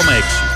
como é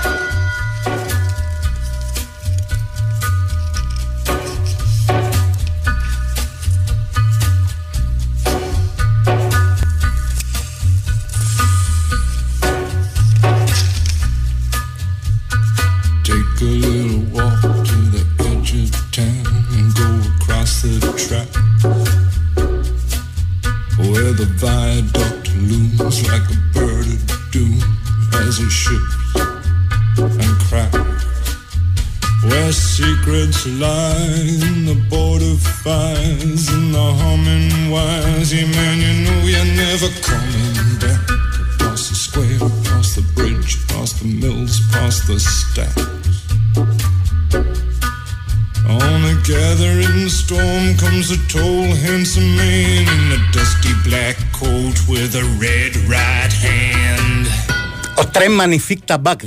μανιφίκ ταμπάκ.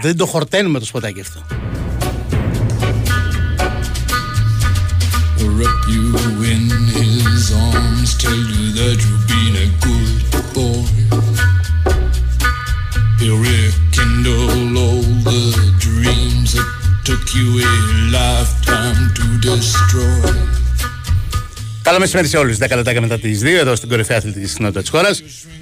Δεν το χορταίνουμε το σποτάκι αυτό. Wrap Καλό μεσημέρι σε όλους. 10 λεπτά μετά τις 2 εδώ στην κορυφαία αθλητική συνότητα της χώρας.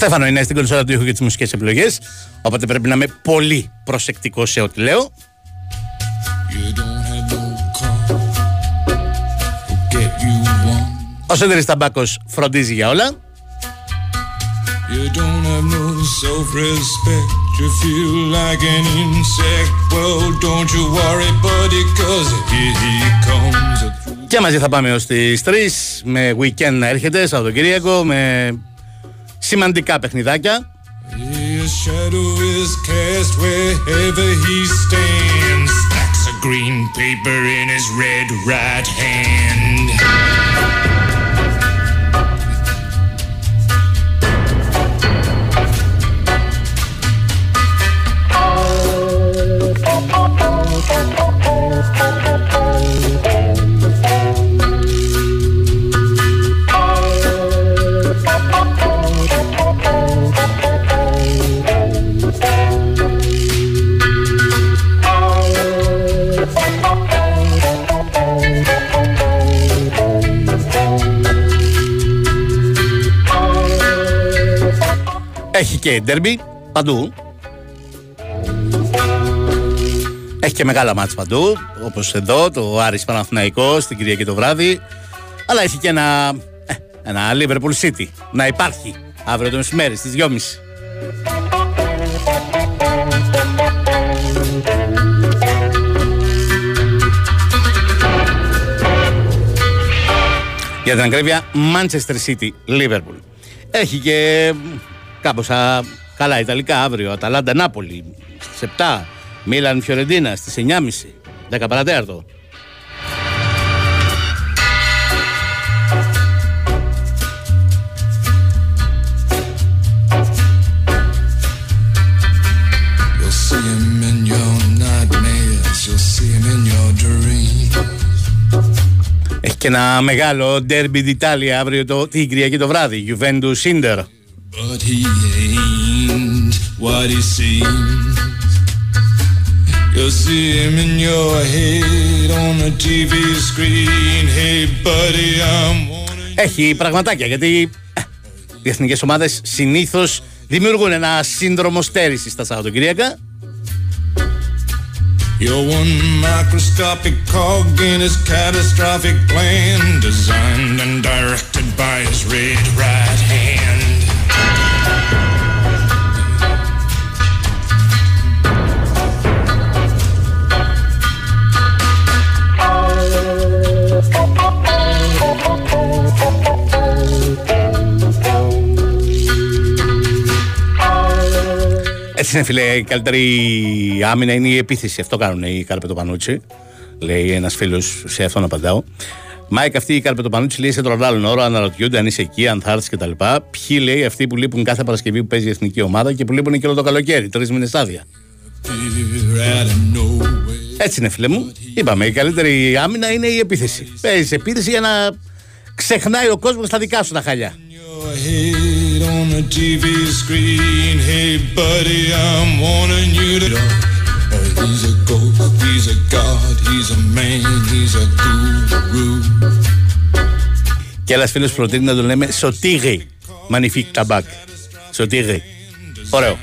Στέφανο είναι στην κονσόλα του ήχου για τις μουσικές επιλογές. Οπότε πρέπει να είμαι πολύ προσεκτικός σε ό,τι λέω. Ο Σέντερης Ταμπάκος φροντίζει για όλα. You don't have no self-respect You feel like an insect Well, don't you worry, buddy Cause here he comes Και μαζί θα πάμε ως τις 3 Με weekend να έρχεται, Σαββατοκύριακο Με σημαντικά παιχνιδάκια. green paper in his και ντέρμπι παντού. Έχει και μεγάλα μάτς παντού, όπως εδώ, το Άρης Παναθηναϊκός την Κυριακή το βράδυ. Αλλά έχει και ένα, ε, ένα Liverpool City να υπάρχει αύριο το μεσημέρι στις 2.30. Για την ακρίβεια Manchester City Liverpool. Έχει και κάπως καλά Ιταλικά αύριο. Αταλάντα Νάπολη στις 7. Μίλαν Φιωρεντίνα στις 9.30. 10 παρατέρτο. Έχει και ένα μεγάλο ντέρμπι d'Italia αύριο το, την Κυριακή το βράδυ. Juventus Inter. But he ain't what he seems. You'll see him in your head on the TV screen. Hey buddy, I'm Έχει πραγματάκια γιατί ε, οι εθνικέ ομάδε συνήθω δημιουργούν ένα σύνδρομο στέρηση στα Σαββατοκυριακά. You're one microscopic cog in his catastrophic plan, designed and directed by his red right hand. Έτσι είναι, φίλε. Η καλύτερη άμυνα είναι η επίθεση. Αυτό κάνουν οι Καρπετοπανούτσι. Λέει ένας φίλος, σε αυτόν απαντάω. Μάικ, αυτή η Καρπετοπανούτσι λέει σε τον άλλο όρο, αναρωτιούνται αν είσαι εκεί, αν θα έρθεις κτλ. Ποιοι λέει αυτοί που λείπουν κάθε Παρασκευή που παίζει η εθνική ομάδα και που λείπουν και όλο το καλοκαίρι, τρεις μήνες άδεια. Έτσι είναι, φίλε μου. Είπαμε, η καλύτερη άμυνα είναι η επίθεση. Παίζεις επίθεση για να ξεχνάει ο κόσμος τα δικά σου τα χάλια. Και ένας φίλος προτείνει να το λέμε Σωτήγη. Μανιφίκ ταμπάκ. Σωτήγη. Ωραίο.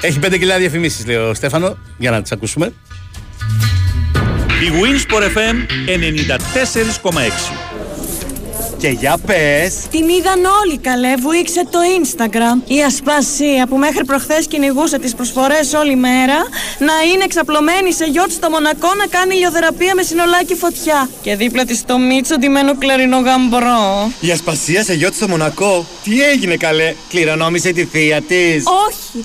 Έχει πέντε κιλά διαφημίσεις, λέει ο Στέφανο, για να τις ακούσουμε. Η Winsport FM 94,6 και για πες. Την είδαν όλοι καλέ, βουήξε το Instagram. Η Ασπασία που μέχρι προχθές κυνηγούσε τις προσφορές όλη μέρα να είναι εξαπλωμένη σε γιότ στο Μονακό να κάνει ηλιοθεραπεία με συνολάκι φωτιά. Και δίπλα της το Μίτσο ντυμένο κλαρινό γαμπρό. Η Ασπασία σε γιότ στο Μονακό. Τι έγινε καλέ, κληρονόμησε τη θεία της. Όχι,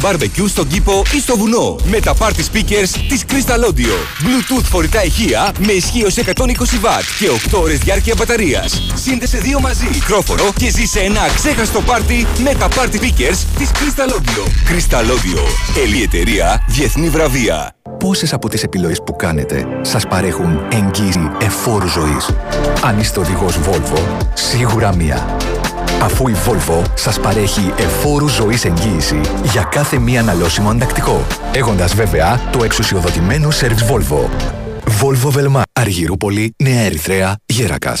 barbecue, στον κήπο ή στο βουνό. Με τα party speakers της Crystal Audio. Bluetooth φορητά ηχεία με ισχύω 120W και 8 ώρες διάρκεια μπαταρίας. Σύνδεσε δύο μαζί. Μικρόφωνο και ζήσε ένα ξέχαστο πάρτι με τα party speakers της Crystal Audio. Crystal Audio. Ελή εταιρεία, διεθνή βραβεία. Πόσες από τις επιλογές που κάνετε σας παρέχουν εγγύηση εφόρου ζωής; Αν είστε οδηγός Volvo, σίγουρα μία αφού η Volvo σας παρέχει εφόρου ζωής εγγύηση για κάθε μία αναλώσιμο αντακτικό, έχοντας βέβαια το εξουσιοδοτημένο Service Volvo. Volvo Velma, Αργυρούπολη, Νέα Ερυθρέα, Γέρακας.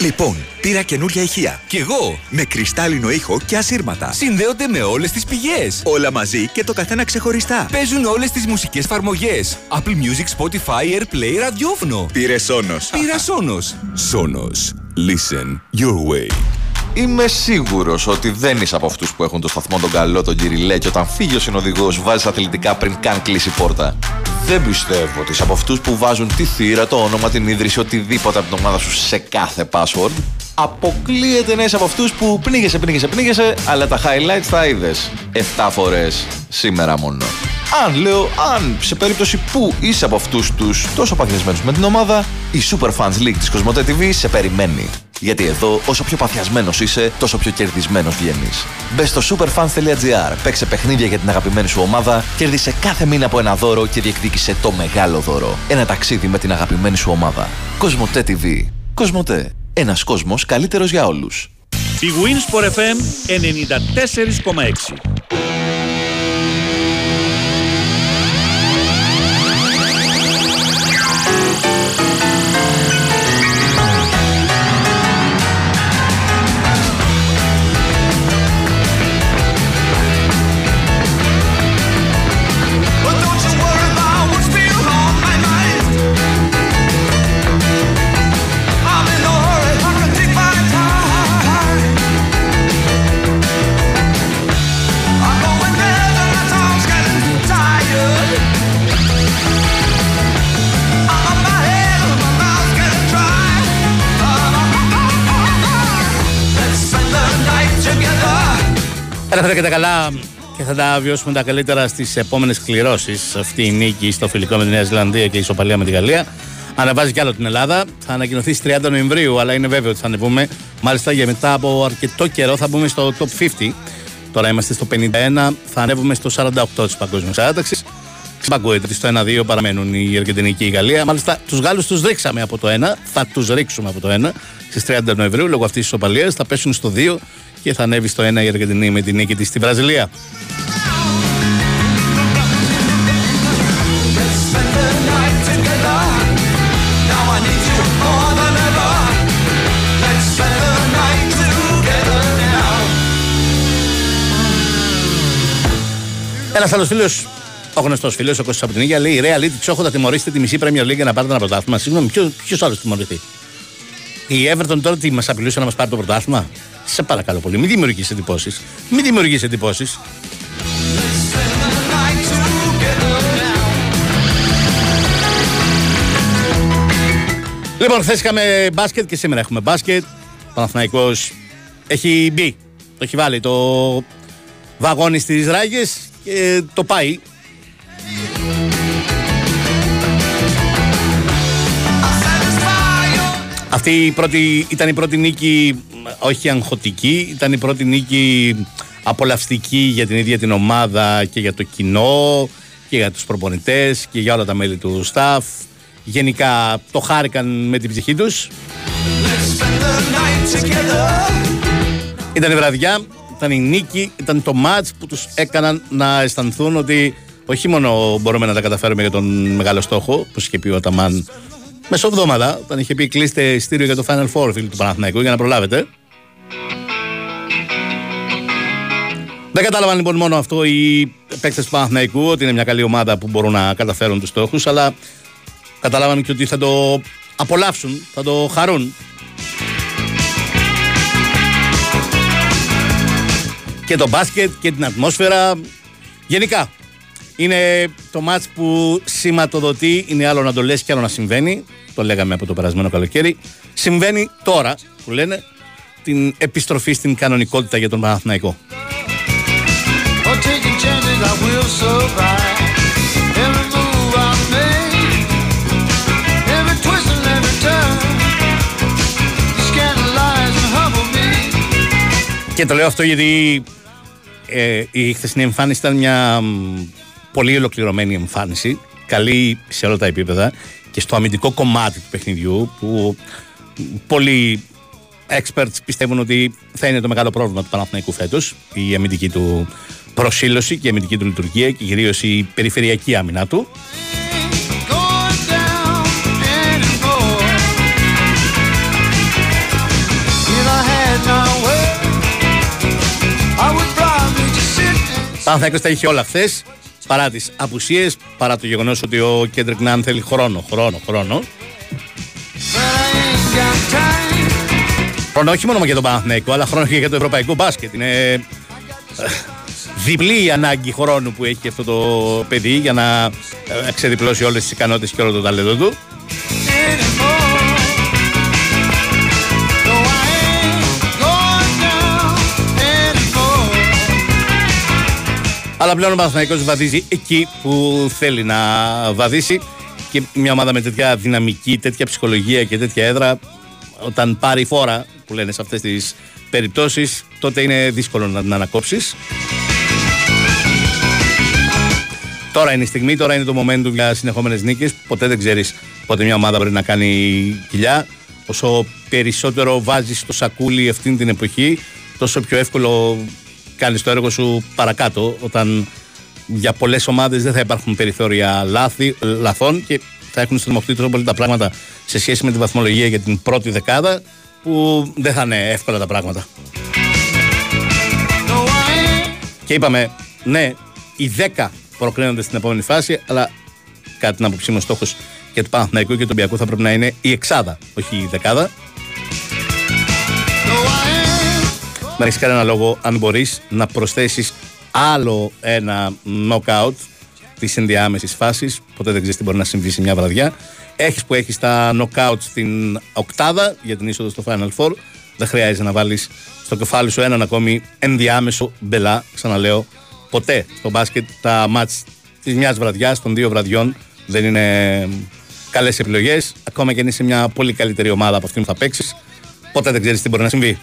Λοιπόν, πήρα καινούρια ηχεία. Κι εγώ! Με κρυστάλλινο ήχο και ασύρματα. Συνδέονται με όλες τις πηγές. Όλα μαζί και το καθένα ξεχωριστά. Παίζουν όλες τις μουσικές εφαρμογέ. Apple Music, Spotify, Airplay, ραδιόφωνο. Πήρε Σόνο. Πήρα Σόνο. Σόνο. Listen your way. Είμαι σίγουρος ότι δεν είσαι από αυτούς που έχουν το σταθμό τον καλό, τον κυριλέ και όταν φύγει ο συνοδηγός βάζεις αθλητικά πριν καν κλείσει πόρτα. Δεν πιστεύω ότι είσαι από αυτούς που βάζουν τη θύρα, το όνομα, την ίδρυση, οτιδήποτε από την ομάδα σου σε κάθε password. Αποκλείεται να είσαι από αυτούς που πνίγεσαι, πνίγεσαι, πνίγεσαι, αλλά τα highlights θα είδες 7 φορές σήμερα μόνο. Αν λέω, αν σε περίπτωση που είσαι από αυτούς τους τόσο παθιασμένους με την ομάδα, η Super Fans League της Κοσμοτέ TV σε περιμένει. Γιατί εδώ, όσο πιο παθιασμένος είσαι, τόσο πιο κερδισμένος βγαίνεις. Μπες στο superfans.gr, παίξε παιχνίδια για την αγαπημένη σου ομάδα, κέρδισε κάθε μήνα από ένα δώρο και διεκδίκησε το μεγάλο δώρο. Ένα ταξίδι με την αγαπημένη σου ομάδα. Κοσμοτέ TV. Κοσμοτέ. Ένας κόσμος καλύτερος για όλους. Η Winsport FM 94,6 και τα καλά και θα τα βιώσουμε τα καλύτερα στις επόμενες κληρώσεις. Αυτή η νίκη στο φιλικό με τη Νέα Ζηλανδία και η ισοπαλία με τη Γαλλία. Ανεβάζει κι άλλο την Ελλάδα. Θα ανακοινωθεί στις 30 Νοεμβρίου, αλλά είναι βέβαιο ότι θα ανεβούμε. Μάλιστα για μετά από αρκετό καιρό θα μπούμε στο top 50 Τώρα είμαστε στο 51, θα ανέβουμε στο 48 της παγκόσμιας άταξη. Ξυπακούεται στο 1-2 παραμένουν η Αργεντινή και η Γαλλία. Μάλιστα, τους Γάλλους τους ρίξαμε από το 1, θα τους ρίξουμε από το 1 στις 30 Νοεμβρίου λόγω αυτής της ισοπαλίας. Θα πέσουν στο 2 και θα ανέβει στο 1 η Αργεντινή με την νίκη της στη Βραζιλία. Ένας άλλος φίλος, ο γνωστός φίλος, ο Κώστας από την Ήγια, λέει: Ρε Αλίτη, Τσόχο, θα τιμωρήσετε τη μισή Premier League για να πάρετε ένα πρωτάθλημα. Συγγνώμη, ποιος άλλος τιμωρηθεί; Η Everton τώρα τι μας απειλούσε να μας πάρει το πρωτάθλημα; Σε παρακαλώ πολύ, μην δημιουργείς εντυπώσεις. Μην δημιουργείς εντυπώσεις. Λοιπόν, χθες είχαμε μπάσκετ και σήμερα έχουμε μπάσκετ. Ο Παναθηναϊκός έχει μπει, το έχει βάλει το βαγόνι στις ράγες και το πάει. Αυτή η πρώτη, ήταν η πρώτη νίκη, όχι αγχωτική, ήταν η πρώτη νίκη απολαυστική για την ίδια την ομάδα και για το κοινό και για τους προπονητές και για όλα τα μέλη του staff. Γενικά το χάρηκαν με την ψυχή τους. Ήταν η βραδιά, ήταν η νίκη, ήταν το μάτς που τους έκαναν να αισθανθούν ότι όχι μόνο μπορούμε να τα καταφέρουμε για τον μεγάλο στόχο, που είχε πει ο Αταμάν μεσοβδόματα, όταν είχε πει κλείστε στήριο για το Final Four, φίλοι του Παναθηναϊκού, για να προλάβετε. Δεν κατάλαβαν λοιπόν μόνο αυτό οι παίκτες του Παναθηναϊκού, ότι είναι μια καλή ομάδα που μπορούν να καταφέρουν τους στόχους, αλλά καταλάβαν και ότι θα το απολαύσουν, θα το χαρούν. Και το μπάσκετ και την ατμόσφαιρα. Γενικά, είναι το μάτς που σηματοδοτεί, είναι άλλο να το λες και άλλο να συμβαίνει. Το λέγαμε από το περασμένο καλοκαίρι. Συμβαίνει τώρα, που λένε, την επιστροφή στην κανονικότητα για τον Παναθηναϊκό. Και το λέω αυτό γιατί ε, η χθεσινή εμφάνιση ήταν μια πολύ ολοκληρωμένη εμφάνιση. Καλή σε όλα τα επίπεδα και στο αμυντικό κομμάτι του παιχνιδιού που πολλοί experts πιστεύουν ότι θα είναι το μεγάλο πρόβλημα του Παναθηναϊκού φέτος η αμυντική του προσήλωση και η αμυντική του λειτουργία και κυρίως η περιφερειακή άμυνα του. Παναθηναϊκός τα είχε όλα χθες παρά τις απουσίες, παρά το γεγονός ότι ο Κέντρικ Νάν θέλει χρόνο, χρόνο, χρόνο. Χρόνο όχι μόνο για τον Παναθηναϊκό, αλλά χρόνο και για το ευρωπαϊκό μπάσκετ. Είναι ε, διπλή η ανάγκη χρόνου που έχει αυτό το παιδί για να ε, ξεδιπλώσει όλες τις ικανότητες και όλο το ταλέντο του. Αλλά πλέον ο Παναθηναϊκός βαδίζει εκεί που θέλει να βαδίσει και μια ομάδα με τέτοια δυναμική, τέτοια ψυχολογία και τέτοια έδρα όταν πάρει φόρα που λένε σε αυτές τις περιπτώσεις τότε είναι δύσκολο να την ανακόψεις. Τώρα είναι η στιγμή, τώρα είναι το momentum για συνεχόμενες νίκες. Ποτέ δεν ξέρεις πότε μια ομάδα μπορεί να κάνει κοιλιά. Όσο περισσότερο βάζεις στο σακούλι αυτήν την εποχή, τόσο πιο εύκολο κάνεις το έργο σου παρακάτω, όταν για πολλές ομάδες δεν θα υπάρχουν περιθώρια λάθη, λαθών και θα έχουν στριμωχτεί τόσο πολύ τα πράγματα σε σχέση με τη βαθμολογία για την πρώτη δεκάδα, που δεν θα είναι εύκολα τα πράγματα. Και είπαμε, ναι, οι 10 προκρίνονται στην επόμενη φάση, αλλά κάτι την άποψή μου στόχος για το Παναθηναϊκού και το Μπιακού θα πρέπει να είναι η εξάδα, όχι η δεκάδα. Να έχεις κανένα λόγο αν μπορείς να προσθέσεις άλλο ένα knockout της ενδιάμεσης φάσης. Ποτέ δεν ξέρεις τι μπορεί να συμβεί σε μια βραδιά. Έχεις που έχεις τα knockout στην οκτάδα για την είσοδο στο Final Four. Δεν χρειάζεται να βάλεις στο κεφάλι σου έναν ακόμη ενδιάμεσο μπελά. Ξαναλέω, ποτέ στο μπάσκετ τα μάτς της μιας βραδιάς, των δύο βραδιών δεν είναι καλές επιλογές. Ακόμα και αν είσαι μια πολύ καλύτερη ομάδα από αυτήν που θα παίξεις, ποτέ δεν ξέρεις τι μπορεί να συμβεί.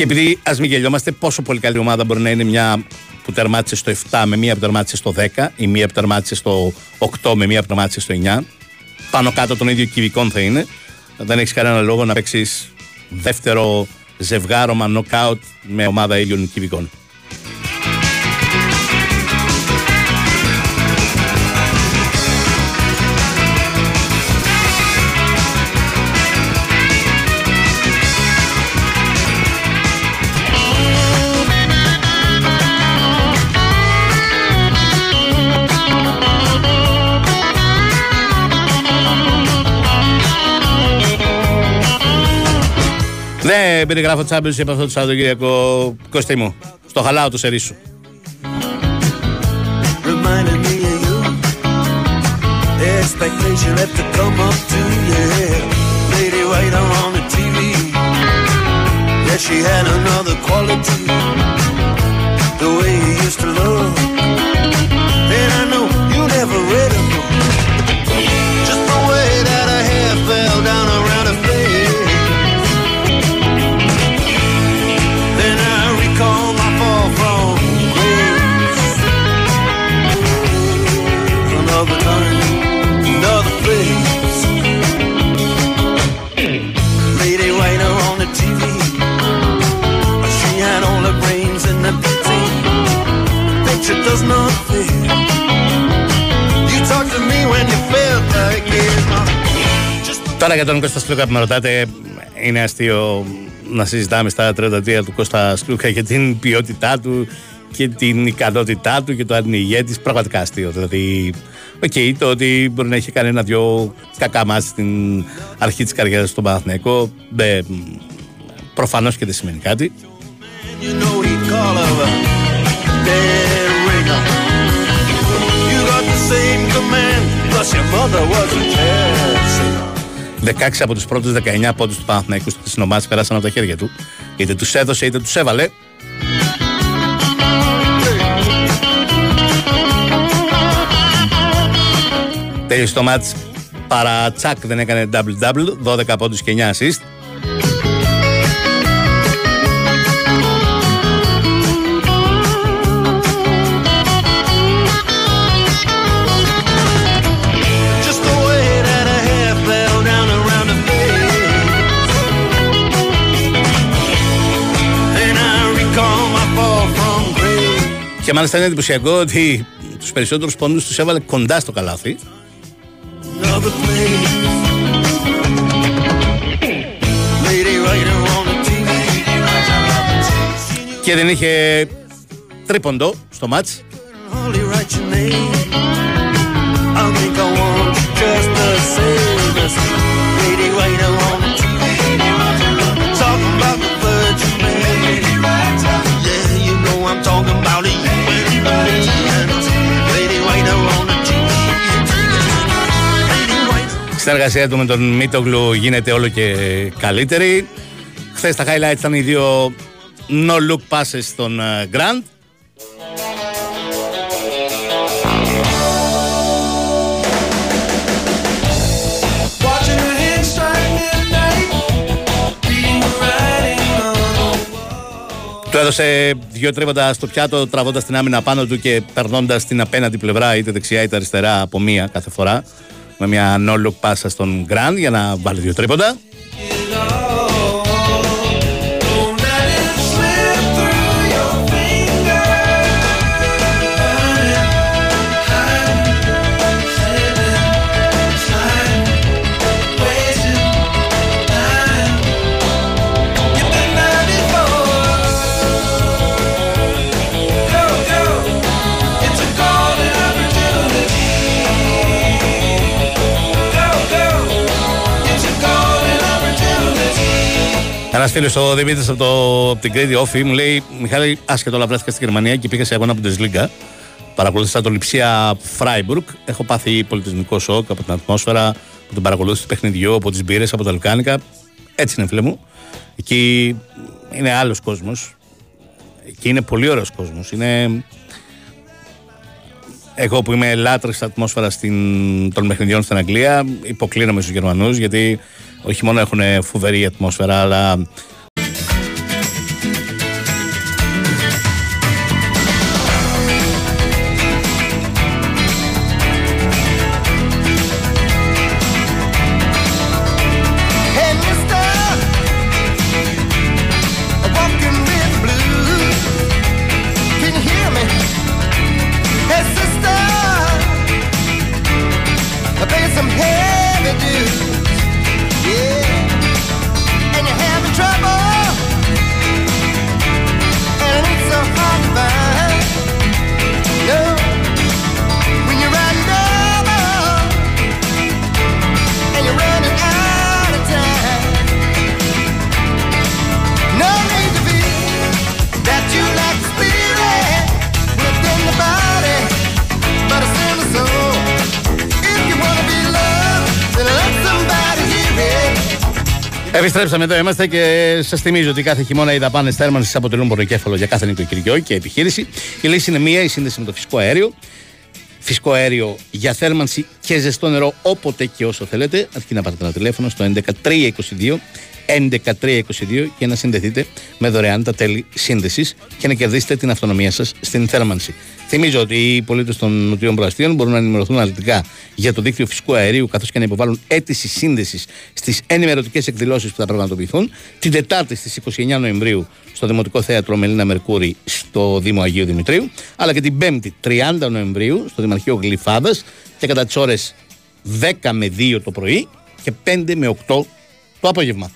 Και επειδή ας μην γελιόμαστε, πόσο πολύ καλή ομάδα μπορεί να είναι μια που τερμάτισε στο 7 με μία που τερμάτισε στο 10 ή μία που τερμάτισε στο 8 με μία που τερμάτισε στο 9. Πάνω κάτω των ίδιων κυβικών θα είναι. Δεν έχεις κανένα λόγο να παίξεις δεύτερο ζευγάρωμα νοκάουτ με ομάδα ίδιων κυβικών. Ναι, Δεν περιγράφω τσάμπιου για αυτό το Σαββατοκύριακο Κωστή μου. Στο χαλάω του Σερίσου. Does not fit. You talk to me when you felt like it. Τώρα για τον Κώστα Σλούκα που με ρωτάτε, είναι αστείο να συζητάμε στα 33 του Κώστα Σλούκα για την ποιότητά του και την ικανότητά του και το αν είναι ηγέτης, πραγματικά αστείο. Δηλαδή, OK, okay, το ότι μπορεί να έχει κάνει ένα-δυο κακά ματς στην αρχή της καριέρας στον Παναθηναϊκό, δεν, προφανώς και δεν σημαίνει κάτι. You know command, plus your mother was a jazz singer. 16 από τους πρώτους 19 πόντους του Παναθηναϊκού στο χθεσινό μάτς πέρασαν από τα χέρια του. Είτε τους έδωσε είτε τους έβαλε. Τέλειωσε το μάτς παρά τσακ δεν έκανε double-double, 12 πόντους και 9 assist. Και μάλιστα είναι εντυπωσιακό ότι τους περισσότερους πόντους τους έβαλε κοντά στο καλάθι. Another place. Lady writer on the TV. Και δεν είχε τρίποντο στο μάτς. Only write your name. I συνεργασία του με τον Μίτογλου γίνεται όλο και καλύτερη. Χθες τα highlights ήταν οι δύο no look passes στον ε, Grant. Έδωσε δύο τρίποντα στο πιάτο, τραβώντας την άμυνα πάνω του και περνώντας την απέναντι πλευρά, είτε δεξιά είτε αριστερά, από μία κάθε φορά. Με μια no look πάσα στον Grand για να βάλει δύο τρίποντα. Ένα φίλο ο Δημήτρη από, το, από την Κρήτη Όφη μου λέει: Μιχάλη, άσχετο όλα βρέθηκα στη Γερμανία και πήγα σε αγώνα από τη Λίγκα. Παρακολούθησα το Λιψία Φράιμπουργκ. Έχω πάθει πολιτισμικό σοκ από την ατμόσφαιρα, από την παρακολούθηση του παιχνιδιού, από τις μπύρες, από τα λουκάνικα. Έτσι είναι, φίλε μου. Εκεί είναι άλλος κόσμος. Εκεί είναι πολύ ωραίος κόσμος. Είναι. Εγώ που είμαι λάτρης τη ατμόσφαιρα των παιχνιδιών στην Αγγλία, υποκλίνομαι στους Γερμανούς γιατί όχι μόνο έχουν φοβερή ατμόσφαιρα, αλλά Επιστρέψαμε εδώ, είμαστε και σας θυμίζω ότι κάθε χειμώνα οι δαπάνες θέρμανσης αποτελούν πονοκέφαλο για κάθε νοικοκυριό και επιχείρηση. Η λύση είναι μία, η σύνδεση με το φυσικό αέριο. Φυσικό αέριο για θέρμανση και ζεστό νερό όποτε και όσο θέλετε. Αρκεί να πάρετε ένα τηλέφωνο στο 11322 11322 και να συνδεθείτε με δωρεάν τα τέλη σύνδεσης και να κερδίσετε την αυτονομία σας στην θέρμανση. Θυμίζω ότι οι πολίτες των νοτιών προαστίων μπορούν να ενημερωθούν αναλυτικά για το δίκτυο φυσικού αερίου καθώς και να υποβάλουν αίτηση σύνδεσης στις ενημερωτικές εκδηλώσεις που θα πραγματοποιηθούν την Τετάρτη στις 29 Νοεμβρίου στο Δημοτικό Θέατρο Μελίνα Μερκούρη στο Δήμο Αγίου Δημητρίου, αλλά και την 5η 30 Νοεμβρίου στο Δημαρχείο Γλυφάδας και κατά τις ώρες 10 με 2 το πρωί και 5 με 8 το απόγευμα.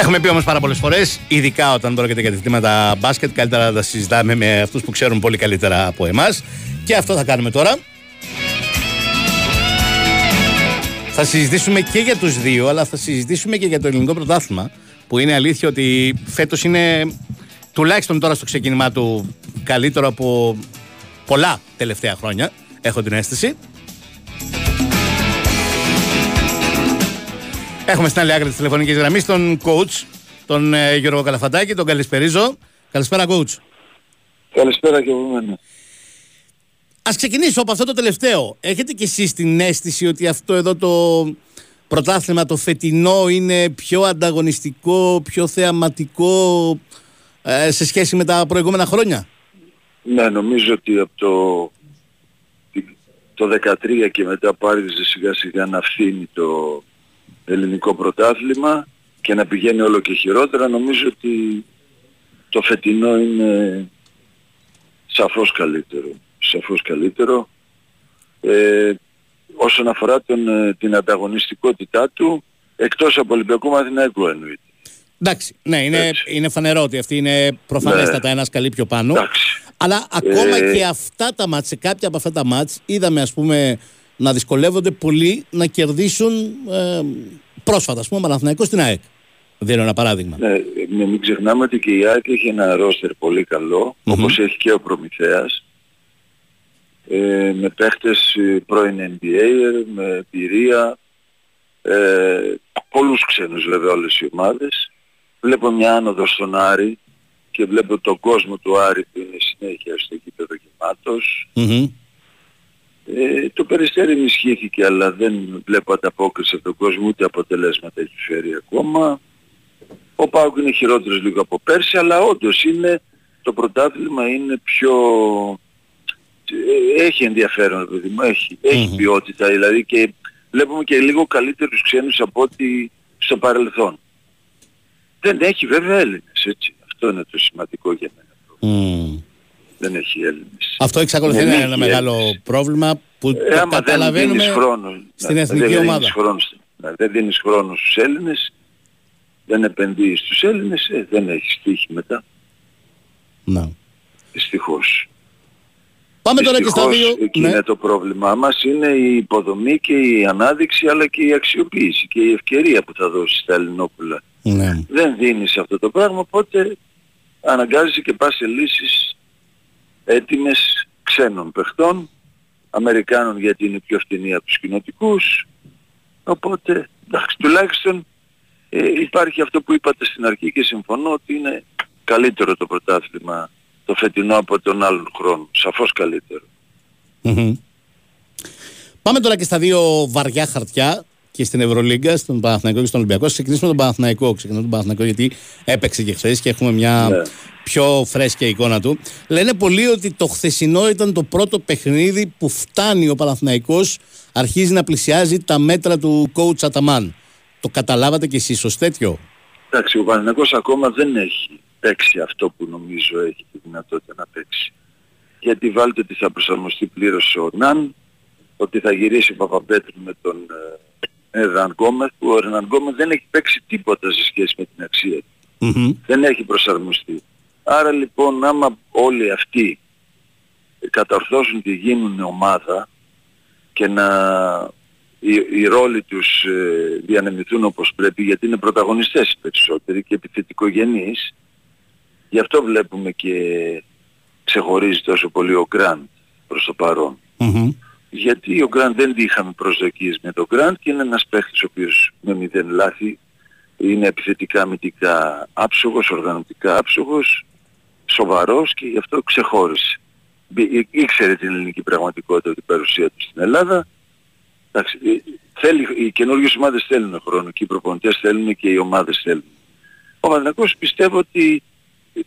Έχουμε πει όμως πάρα πολλές φορές, ειδικά όταν πρόκειται για ζητήματα μπάσκετ, καλύτερα να τα συζητάμε με αυτούς που ξέρουν πολύ καλύτερα από εμάς. Και αυτό θα κάνουμε τώρα. Θα συζητήσουμε και για τους δύο, αλλά θα συζητήσουμε και για το ελληνικό πρωτάθλημα, που είναι αλήθεια ότι φέτος είναι τουλάχιστον τώρα στο ξεκίνημά του καλύτερο από πολλά τελευταία χρόνια, έχω την αίσθηση. Έχουμε στην άλλη άκρη της τηλεφωνικής γραμμής τον coach, τον ε, Γιώργο Καλαφαντάκη, τον καλησπερίζω. Καλησπέρα, coach. Καλησπέρα και από μένα. Ας ξεκινήσω από αυτό το τελευταίο. Έχετε κι εσείς την αίσθηση ότι αυτό εδώ το πρωτάθλημα το φετινό είναι πιο ανταγωνιστικό, πιο θεαματικό ε, σε σχέση με τα προηγούμενα χρόνια; Ναι, νομίζω ότι από το, το 13 και μετά πάρει σιγά σιγά να φθίνει το, ελληνικό πρωτάθλημα και να πηγαίνει όλο και χειρότερα νομίζω ότι το φετινό είναι σαφώς καλύτερο. Σαφώς καλύτερο. Ε, όσον αφορά τον, ε, την ανταγωνιστικότητά του εκτός από Ολυμπιακού Μαθηναϊκού εννοείται. Εντάξει, ναι, είναι, είναι φανερό ότι αυτή είναι προφανέστατα ναι. ένας καλή πιο πάνω. Εντάξει. Αλλά ακόμα ε... και αυτά τα μάτς, σε κάποια από αυτά τα μάτς, είδαμε ας πούμε να δυσκολεύονται πολύ να κερδίσουν ε, πρόσφατα, ας πούμε, Παναθηναϊκός στην ΑΕΚ. Δίνω ένα παράδειγμα. Ναι, ναι, μην ξεχνάμε ότι και η ΑΕΚ έχει ένα ρόστερ πολύ καλό, mm-hmm. όπως έχει και ο Προμηθέας, ε, με παίχτες ε, πρώην NBA, με εμπειρία, ε, πολλούς ξένους βέβαια όλες οι ομάδες. Βλέπω μια άνοδο στον Άρη και βλέπω τον κόσμο του Άρη που είναι συνέχεια στο κήπεδο γεμάτος. Ε, το περιστέρι ενισχύθηκε αλλά δεν βλέπω ανταπόκριση από τον κόσμο ούτε αποτελέσματα έχει φέρει ακόμα. Ο Πάουκ είναι χειρότερος λίγο από πέρσι αλλά όντως είναι, το πρωτάθλημα είναι πιο... Ε, έχει ενδιαφέρον παιδί μου, έχει, έχει ποιότητα δηλαδή και βλέπουμε και λίγο καλύτερους ξένους από ό,τι στο παρελθόν. Δεν έχει βέβαια Έλληνες έτσι. Αυτό είναι το σημαντικό για μένα δεν έχει Έλληνες. Αυτό εξακολουθεί να είναι ένα μεγάλο πρόβλημα που ε, το καταλαβαίνουμε δεν χρόνο, στην ναι, εθνική δεν ομάδα. Χρόνο, ναι, δεν δίνεις χρόνο στους Έλληνες, δεν επενδύεις στους Έλληνες, ε, δεν έχεις τύχη μετά. Να. Δυστυχώς. Πάμε τώρα και στα δύο. Εκεί ναι. είναι το πρόβλημά μας, είναι η υποδομή και η ανάδειξη αλλά και η αξιοποίηση και η ευκαιρία που θα δώσει στα Ελληνόπουλα. Ναι. Δεν δίνεις αυτό το πράγμα, οπότε αναγκάζεσαι και πας σε λύσεις έτοιμες ξένων παιχτών, Αμερικάνων γιατί είναι πιο φτηνοί από τους κοινοτικούς, οπότε εντάξει, τουλάχιστον ε, υπάρχει αυτό που είπατε στην αρχή και συμφωνώ ότι είναι καλύτερο το πρωτάθλημα το φετινό από τον άλλον χρόνο, σαφώς Πάμε τώρα και στα δύο βαριά χαρτιά και στην Ευρωλίγκα, στον Παναθηναϊκό και στον Ολυμπιακό. Ξεκινήσουμε τον Παναθηναϊκό. Ξεκινάμε τον Παναθηναϊκό γιατί έπαιξε και χθες και έχουμε μια ναι. Πιο φρέσκια εικόνα του. Λένε πολλοί ότι το χθεσινό ήταν το πρώτο παιχνίδι που φτάνει ο Παναθηναϊκός αρχίζει να πλησιάζει τα μέτρα του coach Αταμάν. Το καταλάβατε κι εσείς ως τέτοιο; Εντάξει, ο Παναθηναϊκός ακόμα δεν έχει παίξει αυτό που νομίζω έχει τη δυνατότητα να παίξει. Γιατί βάλτε ότι θα προσαρμοστεί πλήρως ο Ναν, ότι θα γυρίσει ο Παπαπέτρου με τον ε, Ερναν Γκόμεθ που ο Ερναν Γκόμεθ δεν έχει παίξει τίποτα σε σχέση με την αξία του. Δεν έχει προσαρμοστεί. Άρα λοιπόν άμα όλοι αυτοί καταρθώσουν και γίνουν ομάδα και να οι, οι ρόλοι τους ε, διανεμηθούν όπως πρέπει γιατί είναι πρωταγωνιστές οι περισσότεροι και επιθετικογενείς. Γι' αυτό βλέπουμε και ξεχωρίζει τόσο πολύ ο Γκραντ προς το παρον Γιατί ο Γκραντ δεν είχαμε προσδοκίες με τον Γκραντ και είναι ένας παίχτης ο οποίος με μηδέν λάθη είναι επιθετικά αμυντικά άψογος, οργανωτικά άψογος, σοβαρός και γι' αυτό ξεχώρισε. Ήξερε την ελληνική πραγματικότητα την παρουσία του στην Ελλάδα. Εντάξει, ε, θέλει, οι καινούργιες ομάδες θέλουν χρόνο και οι προπονητές θέλουν και οι ομάδες θέλουν. Ο Παναθηναϊκός πιστεύω ότι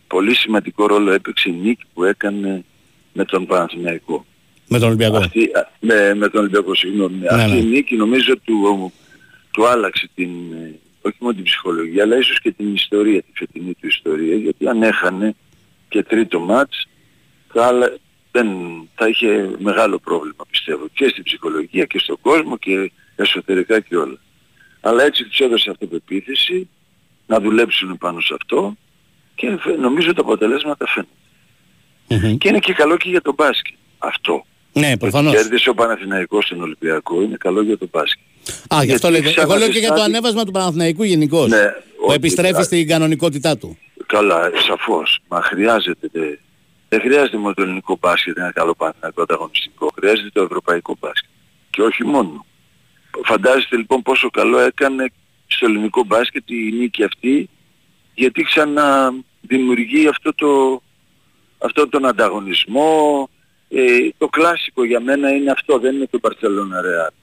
πολύ σημαντικό ρόλο έπαιξε η νίκη που έκανε με τον Παναθηναϊκό. Με τον Ολυμπιακό. Αυτή, με, με τον Ολυμπιακό, συγγνώμη. Ναι, Αυτή ναι. η νίκη νομίζω του, του άλλαξε την, όχι μόνο την ψυχολογία, αλλά ίσως και την ιστορία, τη φετινή του ιστορία, γιατί αν έχανε και τρίτο μάτς, θα, δεν, θα είχε μεγάλο πρόβλημα πιστεύω και στην ψυχολογία και στον κόσμο και εσωτερικά και όλα. Αλλά έτσι τους έδωσε αυτοπεποίθηση να δουλέψουν πάνω σε αυτό και νομίζω τα αποτελέσματα φαίνονται. Και είναι και καλό και για τον μπάσκετ αυτό. Ναι, προφανώς. Κέρδισε ο Παναθηναϊκός στον Ολυμπιακό, είναι καλό για τον μπάσκετ. Α, γι' αυτό λέτε. Εγώ λέω και για το ανέβασμα του Παναθηναϊκού γενικώς. Ναι, που επιστρέφει στην κανονικότητά του. Καλά, σαφώς. Μα χρειάζεται. Δεν χρειάζεται μόνο το ελληνικό μπάσκετ ένα καλό Παναθηναϊκό ανταγωνιστικό. Χρειάζεται το ευρωπαϊκό μπάσκετ. Και όχι μόνο. Φαντάζεστε λοιπόν πόσο καλό έκανε στο ελληνικό μπάσκετ η νίκη αυτή γιατί ξαναδημιουργεί αυτό το, αυτό τον ανταγωνισμό. Ε, το κλάσικο για μένα είναι αυτό, δεν είναι το Barcelona Real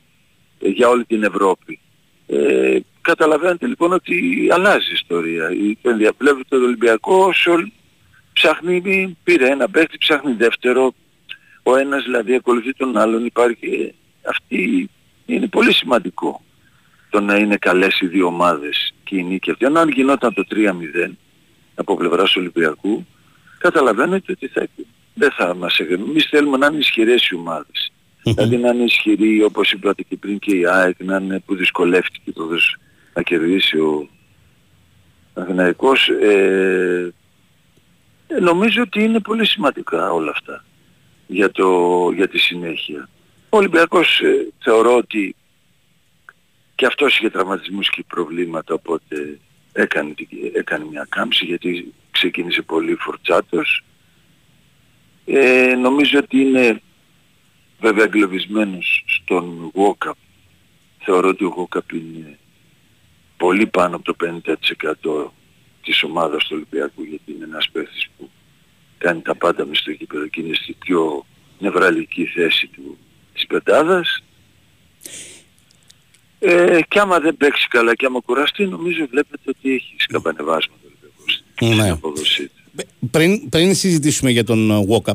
ε, για όλη την Ευρώπη. Ε, καταλαβαίνετε λοιπόν ότι αλλάζει η ιστορία. Το ενδιαφέρον το Ολυμπιακό όσο ψάχνει, πήρε ένα παίχτη, ψάχνει δεύτερο. Ο ένας δηλαδή ακολουθεί τον άλλον. Υπάρχει αυτή είναι πολύ σημαντικό το να είναι καλές οι δύο ομάδες και η νίκη αυτή. Αν γινόταν το 3-0 από πλευράς Ολυμπιακού, καταλαβαίνετε ότι θα, δεν θα μας έκανε. Εμείς θέλουμε να είναι ισχυρές οι ομάδες. δηλαδή να είναι ισχυροί όπως είπατε και πριν και η ΑΕΚ, να είναι που δυσκολεύτηκε το να κερδίσει ο Αθηναϊκός. Ε, ε, νομίζω ότι είναι πολύ σημαντικά όλα αυτά για, το, για τη συνέχεια. Ο Ολυμπιακός ε, θεωρώ ότι και αυτός είχε τραυματισμούς και προβλήματα οπότε έκανε, έκανε μια κάμψη γιατί ξεκίνησε πολύ φορτσάτος. Ε, νομίζω ότι είναι βέβαια εγκλωβισμένος στον Walkup. Θεωρώ ότι ο Walkup είναι πολύ πάνω από το 50% της ομάδας του Ολυμπιακού γιατί είναι ένας παίχτης που κάνει τα πάντα μες στο γήπεδο και είναι στη πιο νευραλική θέση του, της πεντάδας ε, και άμα δεν παίξει καλά και άμα κουραστεί νομίζω βλέπετε ότι έχει σκαμπανεβάσματα ναι. στην αποδοσή του. Πριν, πριν συζητήσουμε για τον Walkup,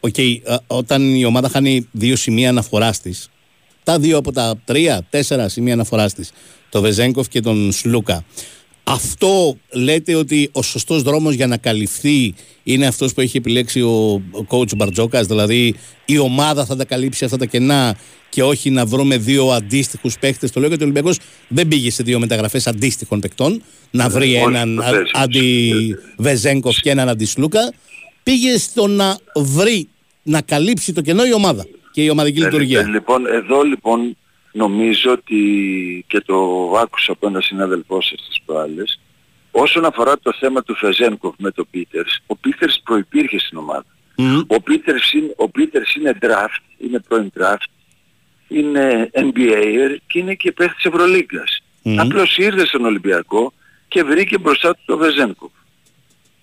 okay, όταν η ομάδα χάνει δύο σημεία αναφοράς της, τα δύο από τα τρία, τέσσερα σημεία αναφοράς της, το Βεζέγκοφ και τον Σλούκα, αυτό λέτε ότι ο σωστός δρόμος για να καλυφθεί είναι αυτός που έχει επιλέξει ο coach Μπαρτζόκας, δηλαδή η ομάδα θα τα καλύψει αυτά τα κενά και όχι να βρούμε δύο αντίστοιχους παίχτες. Το λέω γιατί ο Ολυμπιακός δεν πήγε σε δύο μεταγραφές αντίστοιχων παικτών να βρει έναν αντι Βεζέγκοφ και έναν αντι Σλούκα. Πήγε στο να βρει, να καλύψει το κενό η ομάδα και η ομαδική ε, λειτουργία. Ε, λοιπόν, εδώ λοιπόν νομίζω ότι και το άκουσα από έναν συνάδελφό σας τις προάλλες, όσον αφορά το θέμα του Φεζένκοφ με τον Πίτερς, ο Πίτερς προϋπήρχε στην ομάδα. Ο, Πίτερς είναι, ο Πίτερς είναι draft, είναι πρώην draft, είναι NBA και είναι και παίχτης Ευρωλίγκας. Mm-hmm. Απλώς ήρθε στον Ολυμπιακό και βρήκε μπροστά του το Βεζένκοφ.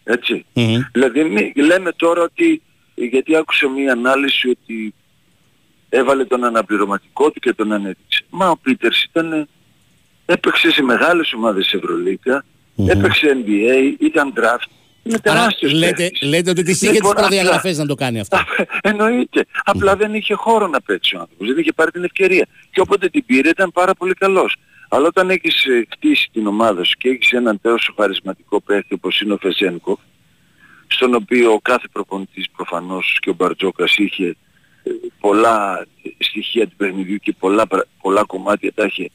Έτσι. Δηλαδή λέμε τώρα ότι, γιατί άκουσα μία ανάλυση ότι έβαλε τον αναπληρωματικό του και τον ανέδειξε. Μα ο Πίτερς ήταν, έπαιξε σε μεγάλες ομάδες Ευρωλίκα, mm-hmm. έπαιξε NBA, ήταν draft. Είναι τεράστιος λέτε, λέτε ότι τις είχε λοιπόν, τις προδιαγραφές να το κάνει αυτό. Εννοείται. Απλά δεν είχε χώρο να παίξει ο άνθρωπος. Δεν είχε πάρει την ευκαιρία. Και όποτε την πήρε ήταν πάρα πολύ καλός. Αλλά όταν έχεις ε, χτίσει την ομάδα σου και έχεις έναν τόσο χαρισματικό παίχτη όπως είναι ο Φεζένκοφ, στον οποίο ο κάθε προπονητής προφανώς και ο Μπαρτζόκας είχε πολλά στοιχεία του παιχνιδιού και πολλά, πολλά κομμάτια τα έχει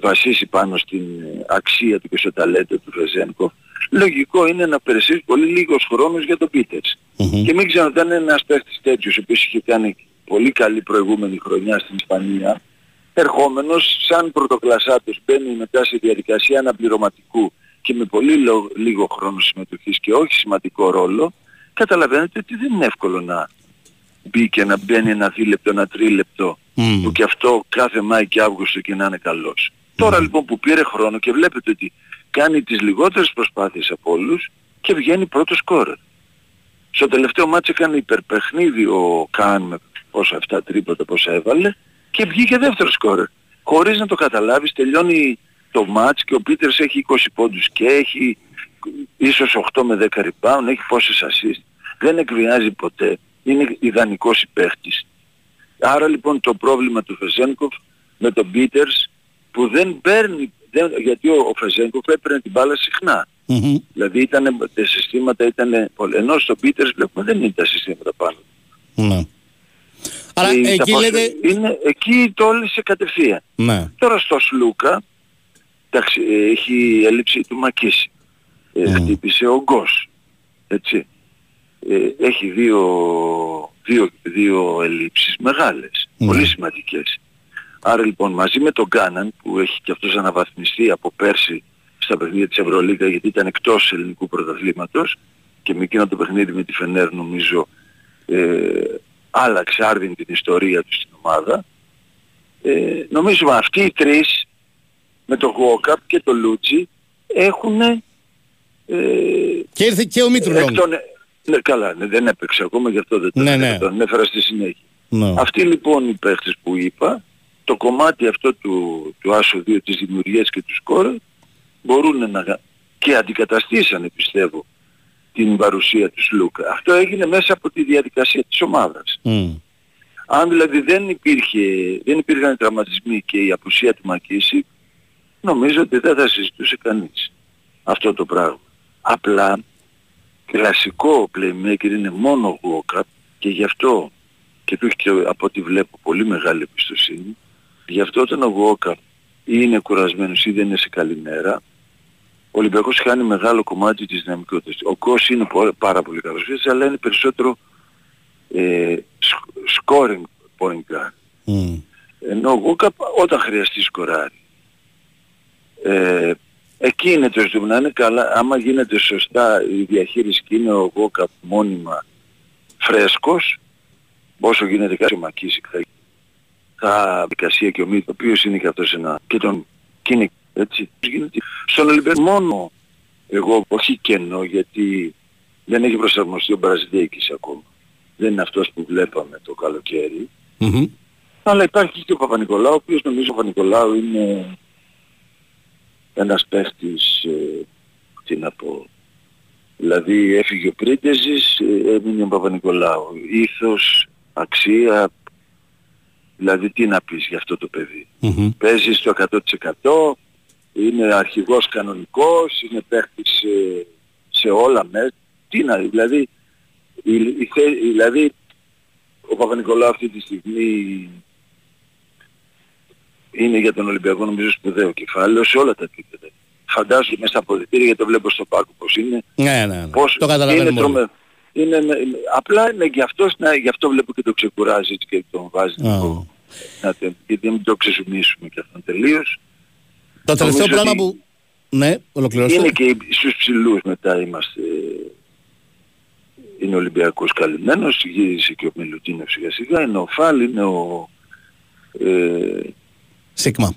βασίσει πάνω στην αξία του και στο ταλέντο του Φεζένκο, λογικό είναι να περισσεύει πολύ λίγος χρόνος για τον πιτερς Και μην ξαναδάνε ένας παίχτης τέτοιος, ο οποίος είχε κάνει πολύ καλή προηγούμενη χρονιά στην Ισπανία, ερχόμενος σαν πρωτοκλασσάτος μπαίνει μετά σε διαδικασία αναπληρωματικού και με πολύ λίγο χρόνο συμμετοχής και όχι σημαντικό ρόλο, καταλαβαίνετε ότι δεν είναι εύκολο να μπει και να μπαίνει ένα δίλεπτο, ένα τρίλεπτο mm. που και αυτό κάθε Μάη και Αύγουστο και να είναι καλός. Τώρα λοιπόν που πήρε χρόνο και βλέπετε ότι κάνει τις λιγότερες προσπάθειες από όλους και βγαίνει πρώτος σκόρερ. Στο τελευταίο μάτσο έκανε υπερπαιχνίδι ο Καν με πόσα αυτά τρίποτα πόσα έβαλε και βγήκε δεύτερο σκόρερ. Χωρίς να το καταλάβεις τελειώνει το μάτς και ο Πίτερς έχει 20 πόντους και έχει ίσως 8 με 10 rebound, έχει πόσες assist. Δεν εκβιάζει ποτέ. Είναι ιδανικός υπέχτης. Άρα λοιπόν το πρόβλημα του Φεζένκοφ με τον Πίτερς που δεν παίρνει, δεν, γιατί ο, ο Φεζένκοφ έπαιρνε την μπάλα συχνά. Mm-hmm. Δηλαδή ήταν, τα συστήματα ήταν ενώ στο Πίτερς βλέπουμε δεν είναι τα συστήματα πάνω. Ναι. Αλλά εκεί λέτε... Είναι, εκεί το όλησε κατευθείαν. Ναι. Τώρα στο Σλούκα, εντάξει, έχει έλλειψη του Μακίση. Ε, χτύπησε ο Γκος. Έτσι. Ε, έχει δύο, δύο, δύο ελλείψεις μεγάλες, Ναι. πολύ σημαντικές. Άρα λοιπόν μαζί με τον Κάναν που έχει και αυτός αναβαθμιστεί από πέρσι στα παιχνίδια της Ευρωλίγα γιατί ήταν εκτός ελληνικού πρωταθλήματος και με εκείνο το παιχνίδι με τη Φενέρ νομίζω ε, άλλαξε άρδιν την ιστορία του στην ομάδα. Ε, νομίζω αυτοί οι τρεις με το Γουόκαπ και το Λούτσι έχουν ε, Και ήρθε και ο Μήτρου εκ Λόγκ. των- ναι, καλά, ναι, δεν έπαιξε ακόμα γι' αυτό δεν το Ναι, ναι, ναι. τον ανέφερα στη συνέχεια. Ναι. Αυτοί λοιπόν οι παίχτες που είπα, το κομμάτι αυτό του, του άσο 2 της δημιουργίας και του σκόρ μπορούν να και αντικαταστήσανε πιστεύω την παρουσία του Σλούκα. Αυτό έγινε μέσα από τη διαδικασία της ομάδας. Μμ. Αν δηλαδή δεν υπήρχε, δεν υπήρχαν τραυματισμοί και η απουσία του Μακίση, νομίζω ότι δεν θα συζητούσε κανείς αυτό το πράγμα. Απλά κλασικό playmaker είναι μόνο ο Walkup και γι' αυτό και του έχει και από ό,τι βλέπω πολύ μεγάλη εμπιστοσύνη. Γι' αυτό όταν ο Walkup ή είναι κουρασμένος ή δεν είναι σε καλή μέρα, ο Ολυμπιακός χάνει μεγάλο κομμάτι της δυναμικότητας. Ο Κος είναι πο- πάρα πολύ καλός παίκτης, αλλά είναι περισσότερο ε, σ- scoring point guard. Μμ. Ενώ ο Γκούκαπ όταν χρειαστεί σκοράρει. Ε, εκεί είναι το ζήτημα. Να είναι καλά, άμα γίνεται σωστά η διαχείριση και είναι ο Γκούκαπ μόνιμα φρέσκος, όσο γίνεται κάτι ο Μακίσικ θα θα δικασία και ο Μίτ, ο οποίος είναι και αυτός ένα και τον και είναι έτσι. Γίνεται. Στον Ολυμπιακό μόνο εγώ όχι κενό γιατί δεν έχει προσαρμοστεί ο Μπραζιλέκης ακόμα. Δεν είναι αυτός που βλέπαμε το καλοκαίρι. Μμμ. Αλλά υπάρχει και ο Παπα-Νικολάου, ο οποίος νομίζω ο Παπα-Νικολάου είναι ένας παίχτης, ε, τι να πω, δηλαδή έφυγε ο Πρίτεζης, ε, έμεινε ο Παπα-Νικολάου. Ήθος, αξία, δηλαδή τι να πεις για αυτό το παιδί. Μμμ. Παίζει στο 100%, είναι αρχηγός κανονικός, είναι παίχτης ε, σε όλα μέσα. Τι να, δηλαδή, η, η, θε- δηλαδή ο Παπα-Νικολάου αυτή τη στιγμή είναι για τον Ολυμπιακό νομίζω σπουδαίο κεφάλαιο σε όλα τα επίπεδα. Φαντάζομαι μέσα στα αποδητήρια γιατί το βλέπω στο πάκο πως είναι. Ναι, ναι, ναι. Πώς Το καταλαβαίνουμε είναι όλοι. τρομε- είναι, είναι- απλά είναι γι' αυτό, γι' αυτό βλέπω και το ξεκουράζει έτσι και τον βάζει. Α. λίγο να το- γιατί να μην το ξεζουμίσουμε και αυτόν τελείως. Το τελευταίο Νομίζω πράγμα ότι που... Ναι, ολοκληρώστε. Είναι και στους ψηλούς μετά είμαστε. Είναι ο Ολυμπιακός καλυμμένος, γύρισε και ο Μιλουτίνος σιγά σιγά, είναι ο Φάλ, είναι ο, ε, Σίγμα.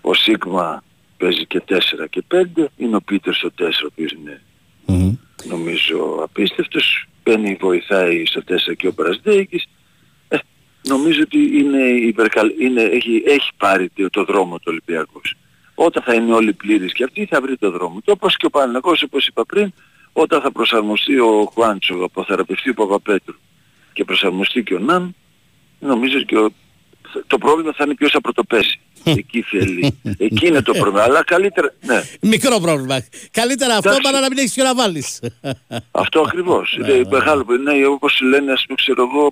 ο Σίγμα παίζει και 4 και 5, είναι ο Πίτερς στο 4 ο οποίος είναι Μμμ. νομίζω απίστευτος, μπαίνει βοηθάει στο 4 και ο Μπρασδέικης. Ε, νομίζω ότι είναι υπερκαλ... είναι, έχει, έχει πάρει το, το δρόμο του Ολυμπιακός. Όταν θα είναι όλοι πλήρεις και αυτοί θα βρει το δρόμο του. Όπως και ο Παναγός, όπως είπα πριν, όταν θα προσαρμοστεί ο Χουάντσο, αποθεραπευτεί ο Παπαπέτρου και προσαρμοστεί και ο Ναν, νομίζω και ο... το πρόβλημα θα είναι ποιος θα πρωτοπέσει. Εκεί θέλει. Εκεί είναι το πρόβλημα. Αλλά καλύτερα, ναι. Μικρό πρόβλημα. Καλύτερα αυτό Εντάξει. παρά να μην έχεις και να βάλεις. Αυτό ακριβώς. Είναι μεγάλο που είναι όπως λένε ας πούμε ξέρω εγώ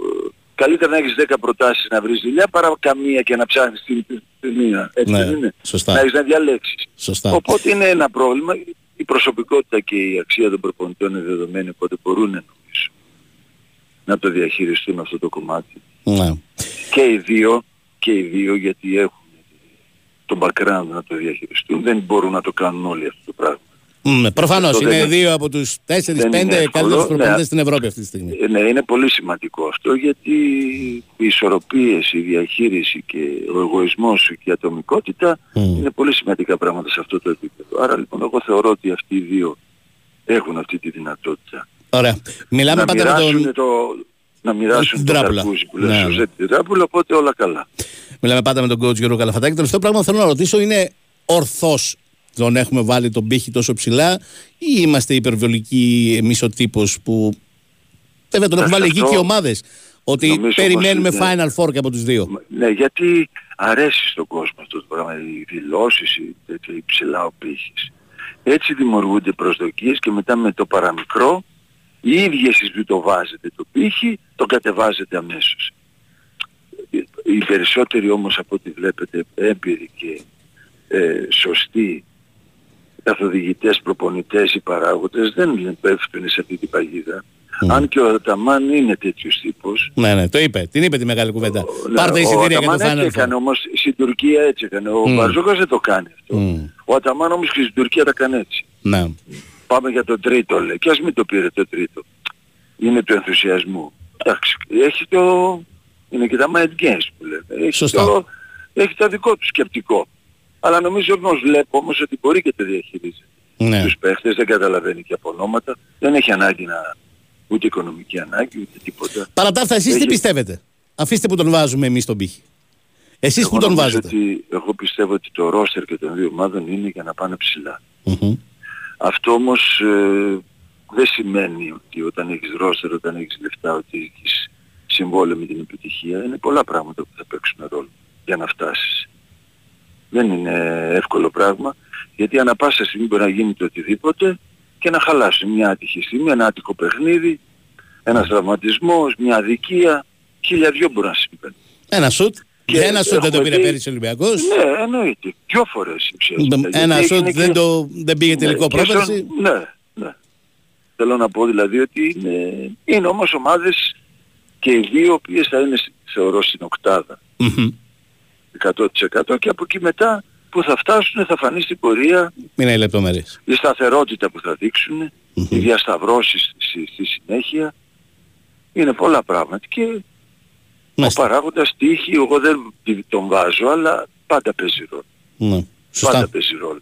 ε, καλύτερα να έχεις 10 προτάσεις να βρεις δουλειά παρά καμία και να ψάχνεις την, την μία. Έτσι Ναι, δεν είναι. σωστά. Να έχεις να διαλέξεις. Σωστά. Οπότε είναι ένα πρόβλημα. Η προσωπικότητα και η αξία των προπονητών είναι δεδομένη οπότε μπορούν νομίζω να το διαχειριστούν αυτό το κομμάτι. Ναι. Και οι δύο, και οι δύο γιατί έχουν το background να το διαχειριστούν. Δεν μπορούν να το κάνουν όλοι αυτό το πράγμα. Mm, Προφανώ Αυτό είναι δεν είναι- δύο από τους 4-5 δεν είναι εύκολο, καλύτερου προπονητές ναι. στην Ευρώπη αυτή τη στιγμή. Ε, Ναι, είναι πολύ σημαντικό αυτό γιατί οι ισορροπίες, η διαχείριση και ο εγωισμός σου και η ατομικότητα είναι πολύ σημαντικά πράγματα σε αυτό το επίπεδο. Άρα λοιπόν εγώ θεωρώ ότι αυτοί οι δύο έχουν αυτή τη δυνατότητα. Ωραία. Μιλάμε να πάντα με μοιράσουν τον. το, να μοιράσουν την το τράπουλα. καρπούζι που λες Ναι, ο ναι. Ζέτη την τράπουλα, οπότε όλα καλά. Μιλάμε πάντα με τον coach Γιώργο Καλαφατάκη. Το τελευταίο πράγμα που θέλω να ρωτήσω είναι ορθώς τον έχουμε βάλει τον πύχη τόσο ψηλά ή είμαστε υπερβολικοί εμεί ο τύπο που. Βέβαια τον έχουν βάλει εκεί αυτό και οι ομάδες. Ότι νομίζω όμως περιμένουμε είναι- Final Four και από τους δύο. Ναι, γιατί αρέσει στον κόσμο αυτό το πράγμα, οι δηλώσεις, οι, τέτοια, οι ψηλά ο πύχης. Έτσι δημιουργούνται προσδοκίες και μετά με το παραμικρό, οι ίδιοι εσείς που το βάζετε το πύχη, το κατεβάζετε αμέσως. Οι περισσότεροι όμως από ό,τι βλέπετε έμπειροι και ε, σωστοί καθοδηγητές, προπονητές ή παράγοντες δεν πέφτουν σε αυτή την παγίδα. Αν και ο Αταμάν είναι τέτοιος τύπος, Ναι, ναι, το είπε. Την είπε τη μεγάλη κουβέντα. ναι, Πάρτε ο εισιτήρια για το Αταμάν έτσι Final Four. έκανε όμως στην Τουρκία έτσι έκανε. Ο Μμ. Μπαρζόκας δεν το κάνει αυτό. Ο Αταμάν όμως και στην Τουρκία τα κάνει έτσι. Ναι. Πάμε για το τρίτο λέει. Και ας μην το πήρε το τρίτο. Είναι του ενθουσιασμού. Εντάξει, έχει το... Είναι και τα mind games που λέμε. Έχει, Σωστά. το... έχει το δικό του σκεπτικό. Αλλά νομίζω όμως βλέπω όμως ότι μπορεί και το διαχειρίζει. Ναι. Τους παίχτες δεν καταλαβαίνει και από ονόματα. Δεν έχει ανάγκη να... Ούτε οικονομική ανάγκη ούτε τίποτα. Παρά τα αυτά, εσείς τι Έχει- πιστεύετε; Αφήστε που τον βάζουμε εμείς τον πύχη. Εσείς Εγώ που τον νομίζω βάζετε. Ότι, εγώ πιστεύω ότι το ρόστερ και των δύο ομάδων είναι για να πάνε ψηλά. Μμμ. Αυτό όμως ε, δεν σημαίνει ότι όταν έχεις ρόστερ, όταν έχεις λεφτά, ότι έχεις συμβόλαιο με την επιτυχία. Είναι πολλά πράγματα που θα παίξουν ρόλο για να φτάσεις. Δεν είναι εύκολο πράγμα, γιατί ανά πάσα στιγμή μπορεί να γίνει το οτιδήποτε και να χαλάσει μια άτυχη στιγμή, ένα άτυχο παιχνίδι, ένας τραυματισμός, μια αδικία, χίλια δυο μπορεί να συμβαίνει. Ένα σουτ. Και Για ένα σουτ δεν το έχουμε πήρε δει- πέρυσι ο Ολυμπιακός. Ναι, εννοείται. Δυο φορές ουσιαστικά. Ένα Γιατί σουτ έγινε δεν, και- το, δεν πήγε τελικό ναι, και στον- πρόπερση. Ναι, ναι. Θέλω να πω δηλαδή ότι είναι, είναι όμως ομάδες και οι δύο οποίες θα είναι θεωρώ στην οκτάδα. 100% και από εκεί μετά που θα φτάσουν θα φανεί στην πορεία Μην είναι λεπτομέρειε. η σταθερότητα που θα δείξουν, οι διασταυρώσεις στη, στη συνέχεια. Είναι πολλά πράγματα και ο παράγοντας τύχη εγώ δεν τον βάζω αλλά πάντα παίζει ρόλο. Ναι. Σωστά. Πάντα παίζει ρόλο.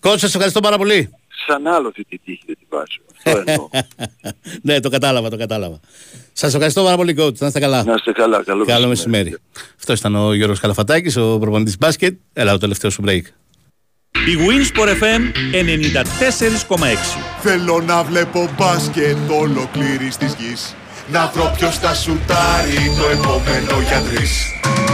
Κότσα, σας ευχαριστώ πάρα πολύ. Σαν άλλο αυτή τη τύχη δεν τη βάζω. Αυτό εννοώ. ναι, το κατάλαβα, το κατάλαβα. Σας ευχαριστώ πάρα πολύ, coach. Να είστε καλά. Να είστε καλά. Καλό, Καλό μεσημέρι. Αυτό ήταν ο Γιώργος Καλαφατάκης, ο προπονητής μπάσκετ. Έλα, ο τελευταίος σου break. Η Winsport FM 94,6 Θέλω να βλέπω μπάσκετ ολοκλήρης της γης Να βρω ποιος θα σουτάρει το επόμενο για τρεις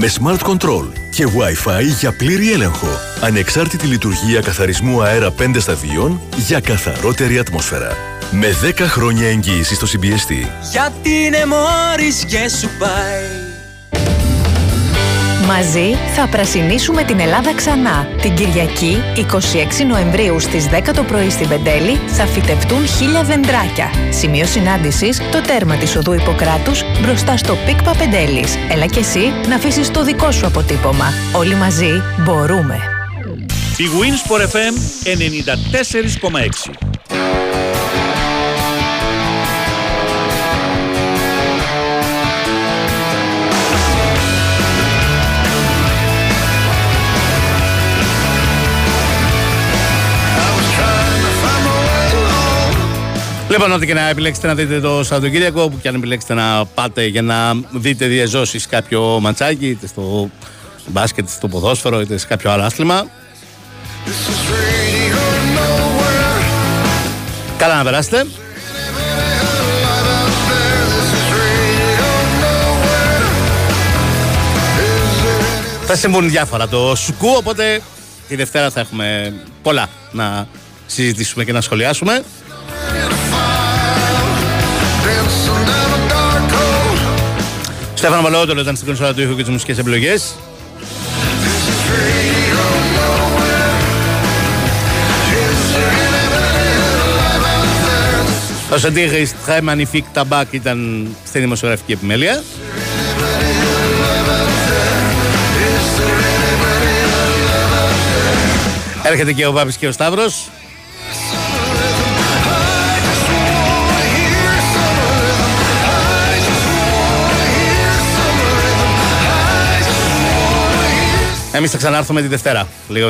Με Smart Control και Wi-Fi για πλήρη έλεγχο. Ανεξάρτητη λειτουργία καθαρισμού αέρα 5 σταδίων για καθαρότερη ατμόσφαιρα. Με 10 χρόνια εγγύηση στο CBST. Γιατί είναι Morris και σου πάει Μαζί θα πρασινίσουμε την Ελλάδα ξανά. Την Κυριακή, 26 Νοεμβρίου στις 10 το πρωί στην Πεντέλη, θα φυτευτούν χίλια δεντράκια. Σημείο συνάντησης, το τέρμα της οδού Ιπποκράτους, μπροστά στο ΠΙΚΠΑ Πεντέλης. Έλα και εσύ να αφήσεις το δικό σου αποτύπωμα. Όλοι μαζί μπορούμε. Η Winsport FM 94,6 Λοιπόν, ό,τι και να επιλέξετε να δείτε το Σαββατοκύριακο, που και αν επιλέξετε να πάτε για να δείτε διαζώσεις κάποιο ματσάκι, είτε στο μπάσκετ, είτε στο ποδόσφαιρο, είτε σε κάποιο άλλο άθλημα. Καλά να περάσετε. Θα συμβούν διάφορα το Σουκού, οπότε τη Δευτέρα θα έχουμε πολλά να συζητήσουμε και να σχολιάσουμε. Στέφανο Μαλότολο ήταν στην κονσόλα του ήχου και τις μουσικές επιλογές. Ο Σαντήρ très magnifique ταμπάκ ήταν στη δημοσιογραφική επιμέλεια. Έρχεται και ο Βάπης και ο Σταύρος. Εμείς θα ξανάρθουμε τη Δευτέρα. Λίγο